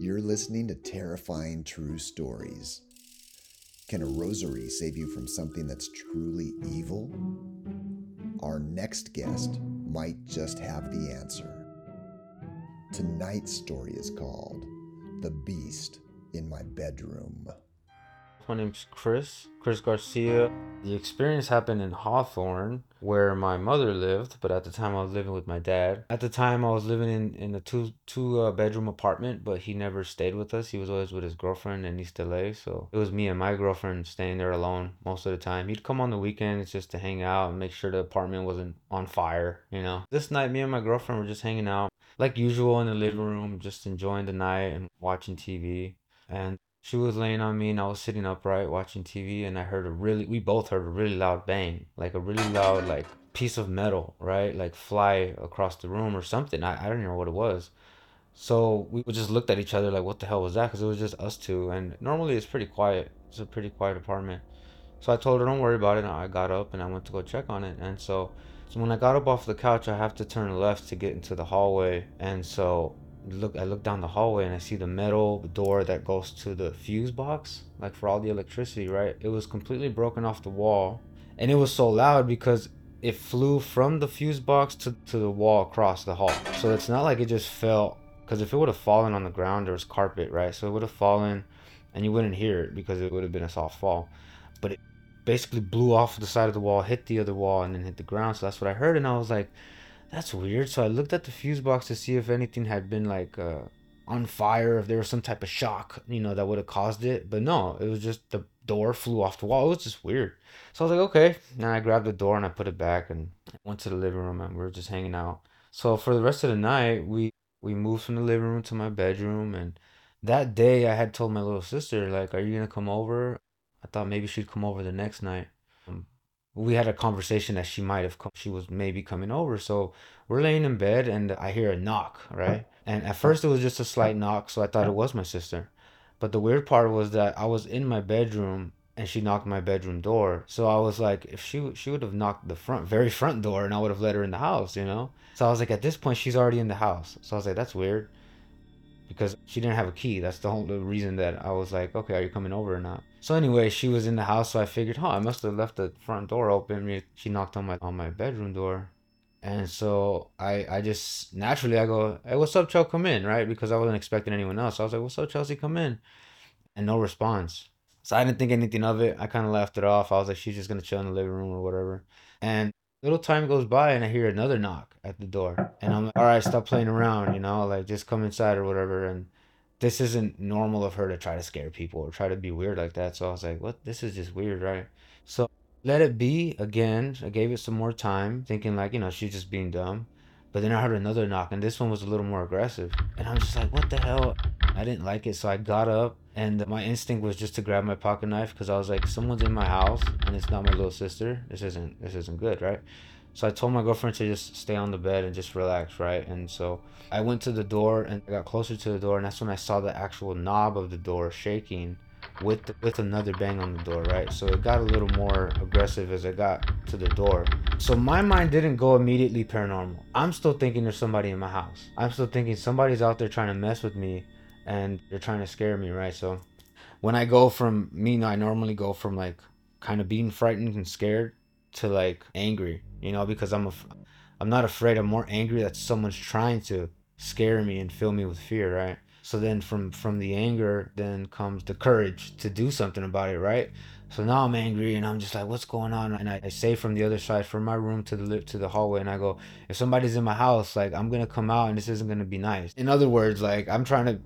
You're listening to terrifying true stories. Can a rosary save you from something that's truly evil? Our next guest might just have the answer. Tonight's story is called The Beast in My Bedroom. My name's Chris, Chris Garcia. The experience happened in Hawthorne, where my mother lived, but at the time I was living with my dad. At the time I was living in, in a two two uh, bedroom apartment, but he never stayed with us. He was always with his girlfriend in East LA, so it was me and my girlfriend staying there alone most of the time. He'd come on the weekends just to hang out and make sure the apartment wasn't on fire, you know. This night me and my girlfriend were just hanging out like usual in the living room, just enjoying the night and watching TV. And she was laying on me and I was sitting upright watching TV and I heard a really we both heard a really loud bang, like a really loud like piece of metal, right? Like fly across the room or something. I, I don't know what it was. So we just looked at each other like what the hell was that? Cuz it was just us two and normally it's pretty quiet. It's a pretty quiet apartment. So I told her don't worry about it. And I got up and I went to go check on it. And so so when I got up off the couch, I have to turn left to get into the hallway. And so look I look down the hallway and I see the metal door that goes to the fuse box, like for all the electricity, right? It was completely broken off the wall. And it was so loud because it flew from the fuse box to, to the wall across the hall. So it's not like it just fell because if it would have fallen on the ground there was carpet, right? So it would have fallen and you wouldn't hear it because it would have been a soft fall. But it basically blew off the side of the wall, hit the other wall, and then hit the ground. So that's what I heard, and I was like, that's weird. So I looked at the fuse box to see if anything had been like uh, on fire, if there was some type of shock, you know, that would have caused it. But no, it was just the door flew off the wall. It was just weird. So I was like, okay. And I grabbed the door and I put it back and went to the living room and we were just hanging out. So for the rest of the night, we we moved from the living room to my bedroom and that day I had told my little sister like, "Are you gonna come over?" I thought maybe she'd come over the next night we had a conversation that she might have come, she was maybe coming over. So we're laying in bed and i hear a knock right? And at first it was just a slight knock so i thought it was my sister. But the weird part was that i was in my bedroom and she knocked my bedroom door. So i was like if she she would have knocked the front very front door and i would have let her in the house you know? So i was like at this point she's already in the house. So i was like that's weird. Because she didn't have a key. That's the whole reason that I was like, okay, are you coming over or not? So anyway, she was in the house, so I figured, huh, I must have left the front door open. She knocked on my on my bedroom door, and so I I just naturally I go, hey, what's up, Chelsea? Come in, right? Because I wasn't expecting anyone else. I was like, what's up, Chelsea? Come in, and no response. So I didn't think anything of it. I kind of laughed it off. I was like, she's just gonna chill in the living room or whatever. And little time goes by and I hear another knock at the door. And I'm like, all right, stop playing around, you know, like just come inside or whatever. And this isn't normal of her to try to scare people or try to be weird like that. So I was like, what? This is just weird, right? So let it be again. I gave it some more time, thinking like, you know, she's just being dumb. But then I heard another knock, and this one was a little more aggressive. And I was just like, what the hell? I didn't like it. So I got up, and my instinct was just to grab my pocket knife because I was like, someone's in my house, and it's not my little sister. This isn't this isn't good, right? So I told my girlfriend to just stay on the bed and just relax, right? And so I went to the door and I got closer to the door, and that's when I saw the actual knob of the door shaking with the, with another bang on the door, right? So it got a little more aggressive as I got to the door. So my mind didn't go immediately paranormal. I'm still thinking there's somebody in my house. I'm still thinking somebody's out there trying to mess with me and they're trying to scare me, right? So when I go from me, I normally go from like kind of being frightened and scared to like angry, you know, because I'm I'm not afraid. I'm more angry that someone's trying to scare me and fill me with fear, right? So then from from the anger then comes the courage to do something about it, right? So now I'm angry and I'm just like, what's going on? And I, I say from the other side, from my room to the to the hallway, and I go, if somebody's in my house, like I'm gonna come out and this isn't gonna be nice. In other words, like I'm trying to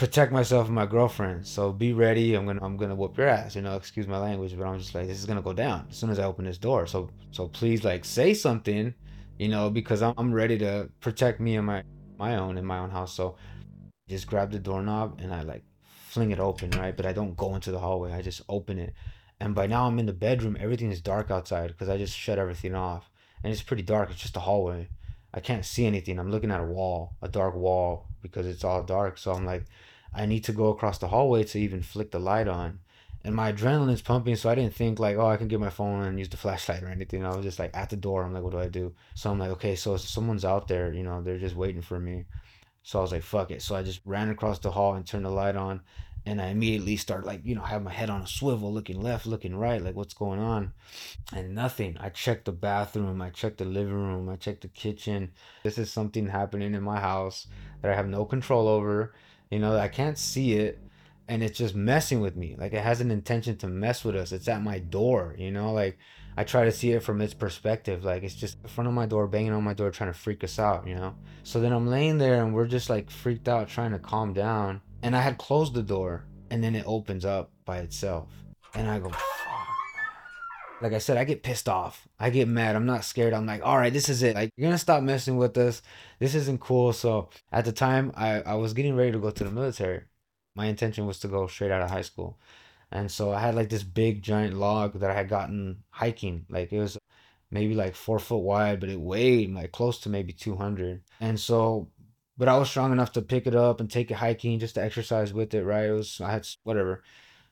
protect myself and my girlfriend. So be ready. I'm gonna I'm gonna whoop your ass. You know, excuse my language, but I'm just like this is gonna go down as soon as I open this door. So so please like say something, you know, because I'm I'm ready to protect me and my my own in my own house. So just grab the doorknob and I like fling it open, right? But I don't go into the hallway. I just open it. And by now I'm in the bedroom. Everything is dark outside because I just shut everything off. And it's pretty dark. It's just a hallway. I can't see anything. I'm looking at a wall, a dark wall because it's all dark. So I'm like, I need to go across the hallway to even flick the light on. And my adrenaline's pumping, so I didn't think like, oh, I can get my phone and use the flashlight or anything. I was just like at the door. I'm like, what do I do? So I'm like, okay, so someone's out there, you know, they're just waiting for me. So I was like, fuck it. So I just ran across the hall and turned the light on. And I immediately start like, you know, have my head on a swivel, looking left, looking right, like what's going on. And nothing. I check the bathroom, I check the living room, I check the kitchen. This is something happening in my house that I have no control over. You know, I can't see it and it's just messing with me. Like it has an intention to mess with us. It's at my door, you know, like I try to see it from its perspective. Like it's just in front of my door, banging on my door, trying to freak us out, you know? So then I'm laying there and we're just like freaked out, trying to calm down. And I had closed the door and then it opens up by itself. And I go, fuck. Like I said, I get pissed off. I get mad. I'm not scared. I'm like, all right, this is it. Like, you're going to stop messing with us. This isn't cool. So at the time, I, I was getting ready to go to the military. My intention was to go straight out of high school. And so I had like this big giant log that I had gotten hiking. Like it was maybe like four foot wide, but it weighed like close to maybe 200. And so, but I was strong enough to pick it up and take it hiking just to exercise with it, right? It was, I had whatever.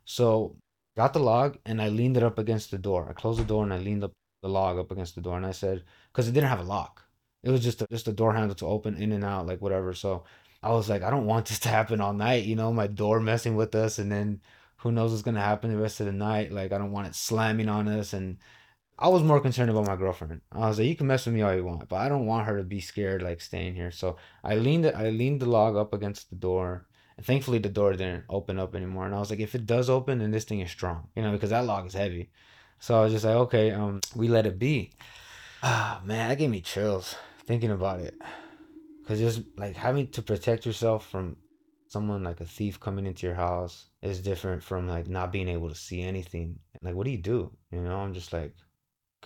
So got the log and I leaned it up against the door. I closed the door and I leaned up the log up against the door and I said, because it didn't have a lock. It was just a, just a door handle to open in and out, like whatever. So I was like, I don't want this to happen all night, you know, my door messing with us and then who knows what's gonna happen the rest of the night. Like I don't want it slamming on us and I was more concerned about my girlfriend. I was like, you can mess with me all you want, but I don't want her to be scared like staying here. So I leaned I leaned the log up against the door. And thankfully the door didn't open up anymore. And I was like, if it does open, then this thing is strong. You know, because that log is heavy. So I was just like, okay, um, we let it be. Ah man, that gave me chills thinking about it. Cause just like having to protect yourself from someone like a thief coming into your house is different from like not being able to see anything. Like, what do you do? You know, I'm just like,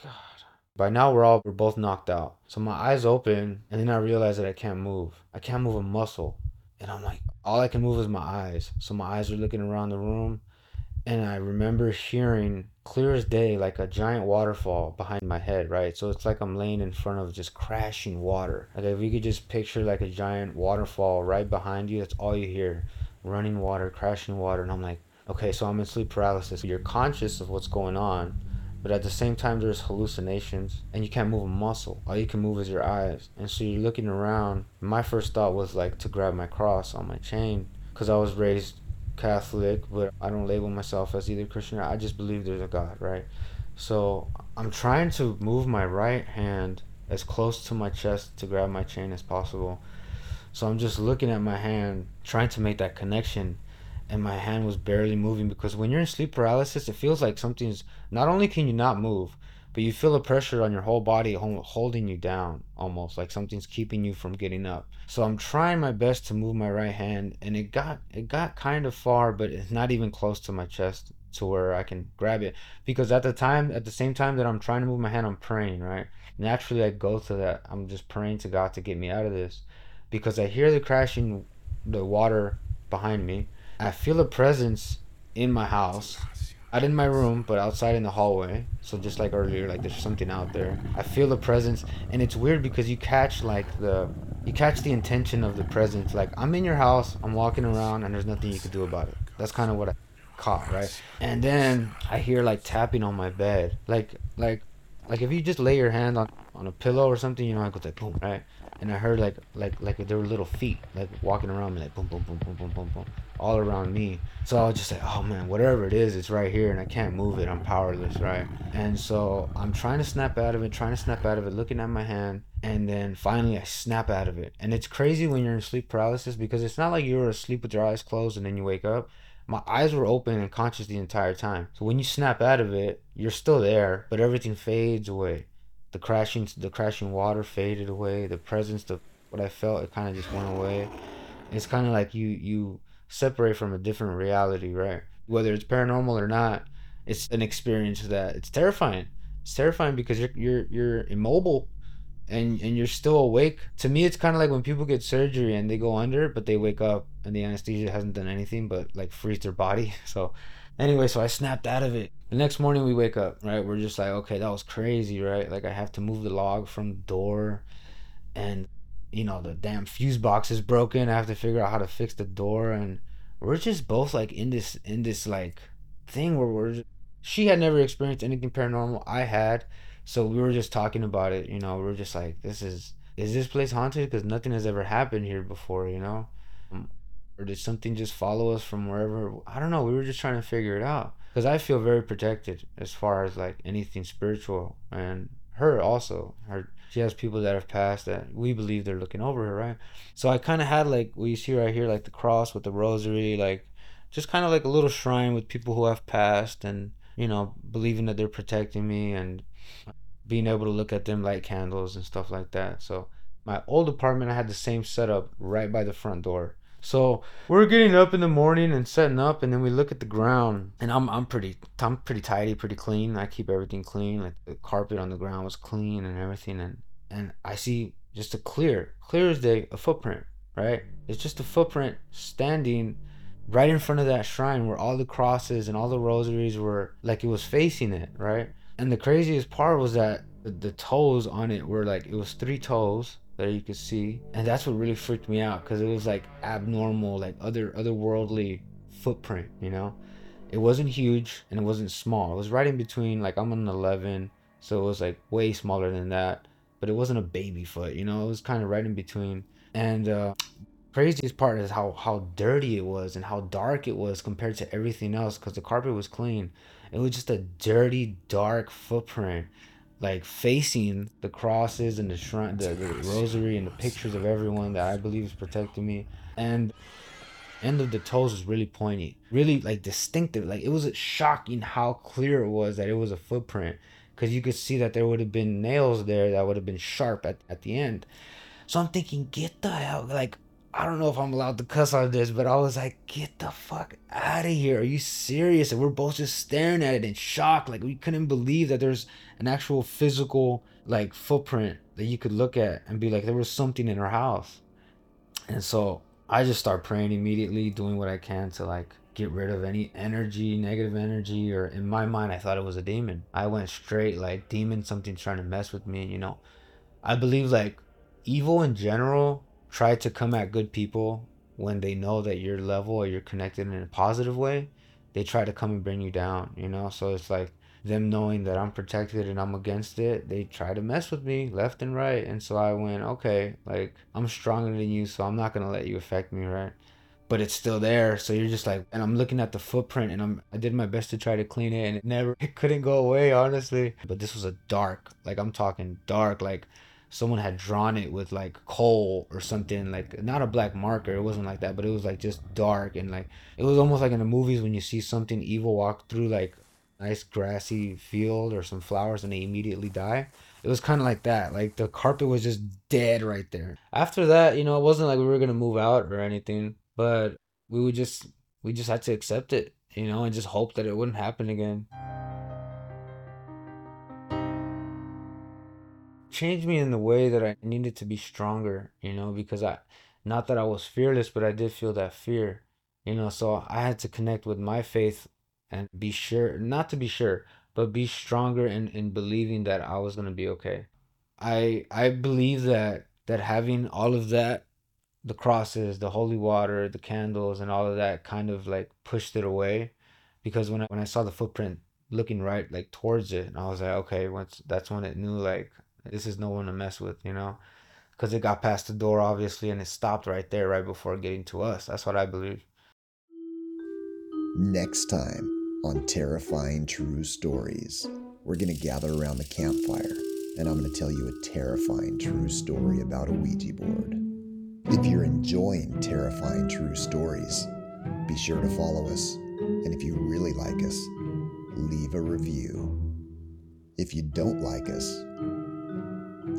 God. By now, we're all we're both knocked out. So my eyes open, and then I realize that I can't move. I can't move a muscle, and I'm like, all I can move is my eyes. So my eyes are looking around the room, and I remember hearing clear as day like a giant waterfall behind my head, right? So it's like I'm laying in front of just crashing water. Like if you could just picture like a giant waterfall right behind you, that's all you hear. Running water, crashing water, and I'm like, okay, so I'm in sleep paralysis. You're conscious of what's going on, but at the same time there's hallucinations and you can't move a muscle. All you can move is your eyes. And so you're looking around. My first thought was like to grab my cross on my chain because I was raised Catholic, but I don't label myself as either Christian. I just believe there's a God, right? So I'm trying to move my right hand as close to my chest to grab my chain as possible. So I'm just looking at my hand, trying to make that connection, and my hand was barely moving because when you're in sleep paralysis, it feels like something's not only can you not move, but you feel a pressure on your whole body holding you down almost like something's keeping you from getting up. So i'm trying my best to move my right hand and it got it got kind of far but it's not even close to my chest to where i can grab it. Because at the time at the same time that i'm trying to move my hand i'm praying right? Naturally i go to that. I'm just praying to god to get me out of this because i hear the crashing the water behind me i feel a presence in my house not in my room, but outside in the hallway. So just like earlier, like there's something out there. I feel the presence, and it's weird because you catch like the you catch the intention of the presence. Like I'm in your house, I'm walking around, and there's nothing you can do about it. That's kind of what I caught, right? And then I hear like tapping on my bed, like like like if you just lay your hand on on a pillow or something, you know, I go like boom, right? and I heard like like like there were little feet like walking around me like boom boom boom boom boom boom boom all around me. So I was just like, oh man, whatever it is, it's right here and I can't move it. I'm powerless, right? And so I'm trying to snap out of it, trying to snap out of it, looking at my hand, and then finally I snap out of it. And it's crazy when you're in sleep paralysis because it's not like you were asleep with your eyes closed and then you wake up. My eyes were open and conscious the entire time. So when you snap out of it, you're still there, but everything fades away. The crashing the crashing water faded away. The presence of what i felt it kind of just went away. It's kind of like you you separate from a different reality right? Whether it's paranormal or not it's an experience that it's terrifying. It's terrifying because you're you're you're immobile and and you're still awake to me it's kind of like when people get surgery and they go under but they wake up and the anesthesia hasn't done anything but like freeze their body so anyway so i snapped out of it the next morning we wake up, right? We're just like, okay, that was crazy, right? Like I have to move the log from the door and you know, the damn fuse box is broken. I have to figure out how to fix the door and we're just both like in this in this like thing where we're just, she had never experienced anything paranormal. I had. So we were just talking about it, you know, we are just like this is is this place haunted? Because nothing has ever happened here before, you know? Um, or did something just follow us from wherever? I don't know. We were just trying to figure it out. Because I feel very protected as far as like anything spiritual. And her also. Her she has people that have passed that we believe they're looking over her, right? So I kind of had like what you see right here, like the cross with the rosary, like just kind of like a little shrine with people who have passed and you know believing that they're protecting me and being able to look at them light candles and stuff like that. So my old apartment i had the same setup right by the front door. So we're getting up in the morning and setting up and then we look at the ground and i'm, I'm pretty i'm pretty tidy pretty clean. I keep everything clean like the carpet on the ground was clean and everything and and i see just a clear clear as day a footprint right? It's just a footprint standing right in front of that shrine where all the crosses and all the rosaries were like it was facing it, right? And the craziest part was that the, the toes on it were like it was three toes that you could see, and that's what really freaked me out because it was like abnormal, like other otherworldly footprint, you know. It wasn't huge and it wasn't small. It was right in between. Like I'm an 11, so it was like way smaller than that, but it wasn't a baby foot, you know. It was kind of right in between. And uh, craziest part is how how dirty it was and how dark it was compared to everything else because the carpet was clean it was just a dirty dark footprint like facing the crosses and the shrine the, the rosary and the pictures of everyone that i believe is protecting me. And end of the toes was really pointy really like distinctive. Like it was shocking how clear it was that it was a footprint because you could see that there would have been nails there that would have been sharp at, at the end. So i'm thinking get the hell like I don't know if I'm allowed to cuss on this, but I was like, get the fuck out of here. Are you serious? And we're both just staring at it in shock. Like, we couldn't believe that there's an actual physical, like, footprint that you could look at and be like, there was something in our house. And so I just start praying immediately, doing what I can to, like, get rid of any energy, negative energy, or in my mind, I thought it was a demon. I went straight, like, demon, something trying to mess with me, you know. I believe, like, evil in general try to come at good people when they know that you're level or you're connected in a positive way they try to come and bring you down you know? So it's like them knowing that i'm protected and i'm against it they try to mess with me left and right. And so i went okay like i'm stronger than you so i'm not gonna let you affect me right? But it's still there. So you're just like and i'm looking at the footprint and i'm i did my best to try to clean it and it never it couldn't go away honestly. But this was a dark like i'm talking dark like someone had drawn it with like coal or something like not a black marker it wasn't like that but it was like just dark and like it was almost like in the movies when you see something evil walk through like nice grassy field or some flowers and they immediately die. It was kind of like that like the carpet was just dead right there. After that you know it wasn't like we were gonna move out or anything but we would just we just had to accept it you know and just hope that it wouldn't happen again changed me in the way that I needed to be stronger, you know, because I, not that I was fearless, but I did feel that fear, you know, so I had to connect with my faith and be sure, not to be sure, but be stronger in, in believing that I was going to be okay. I, I believe that, that having all of that, the crosses, the holy water, the candles and all of that kind of like pushed it away because when I, when I saw the footprint looking right like towards it and I was like okay once that's when it knew like this is no one to mess with, you know, because it got past the door obviously and it stopped right there right before getting to us. That's what I believe. Next time on Terrifying True Stories, we're to gather around the campfire and I'm to tell you a terrifying true story about a Ouija board. If you're enjoying terrifying true stories, be sure to follow us. And if you really like us, leave a review. If you don't like us,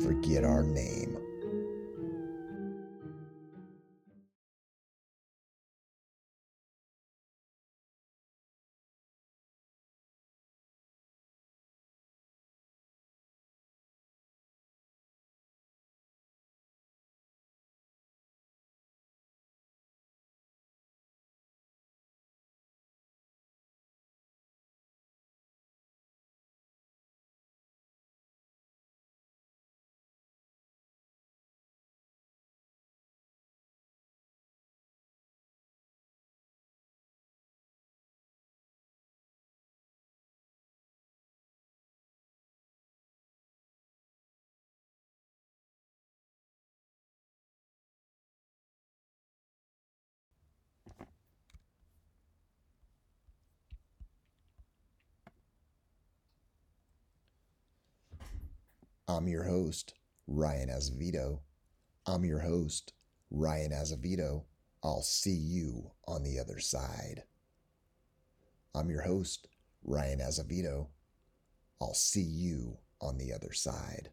forget our name. I'm your host, Ryan Azevedo. I'm your host, Ryan Azevedo. I'll see you on the other side. I'm your host, Ryan Azevedo. I'll see you on the other side.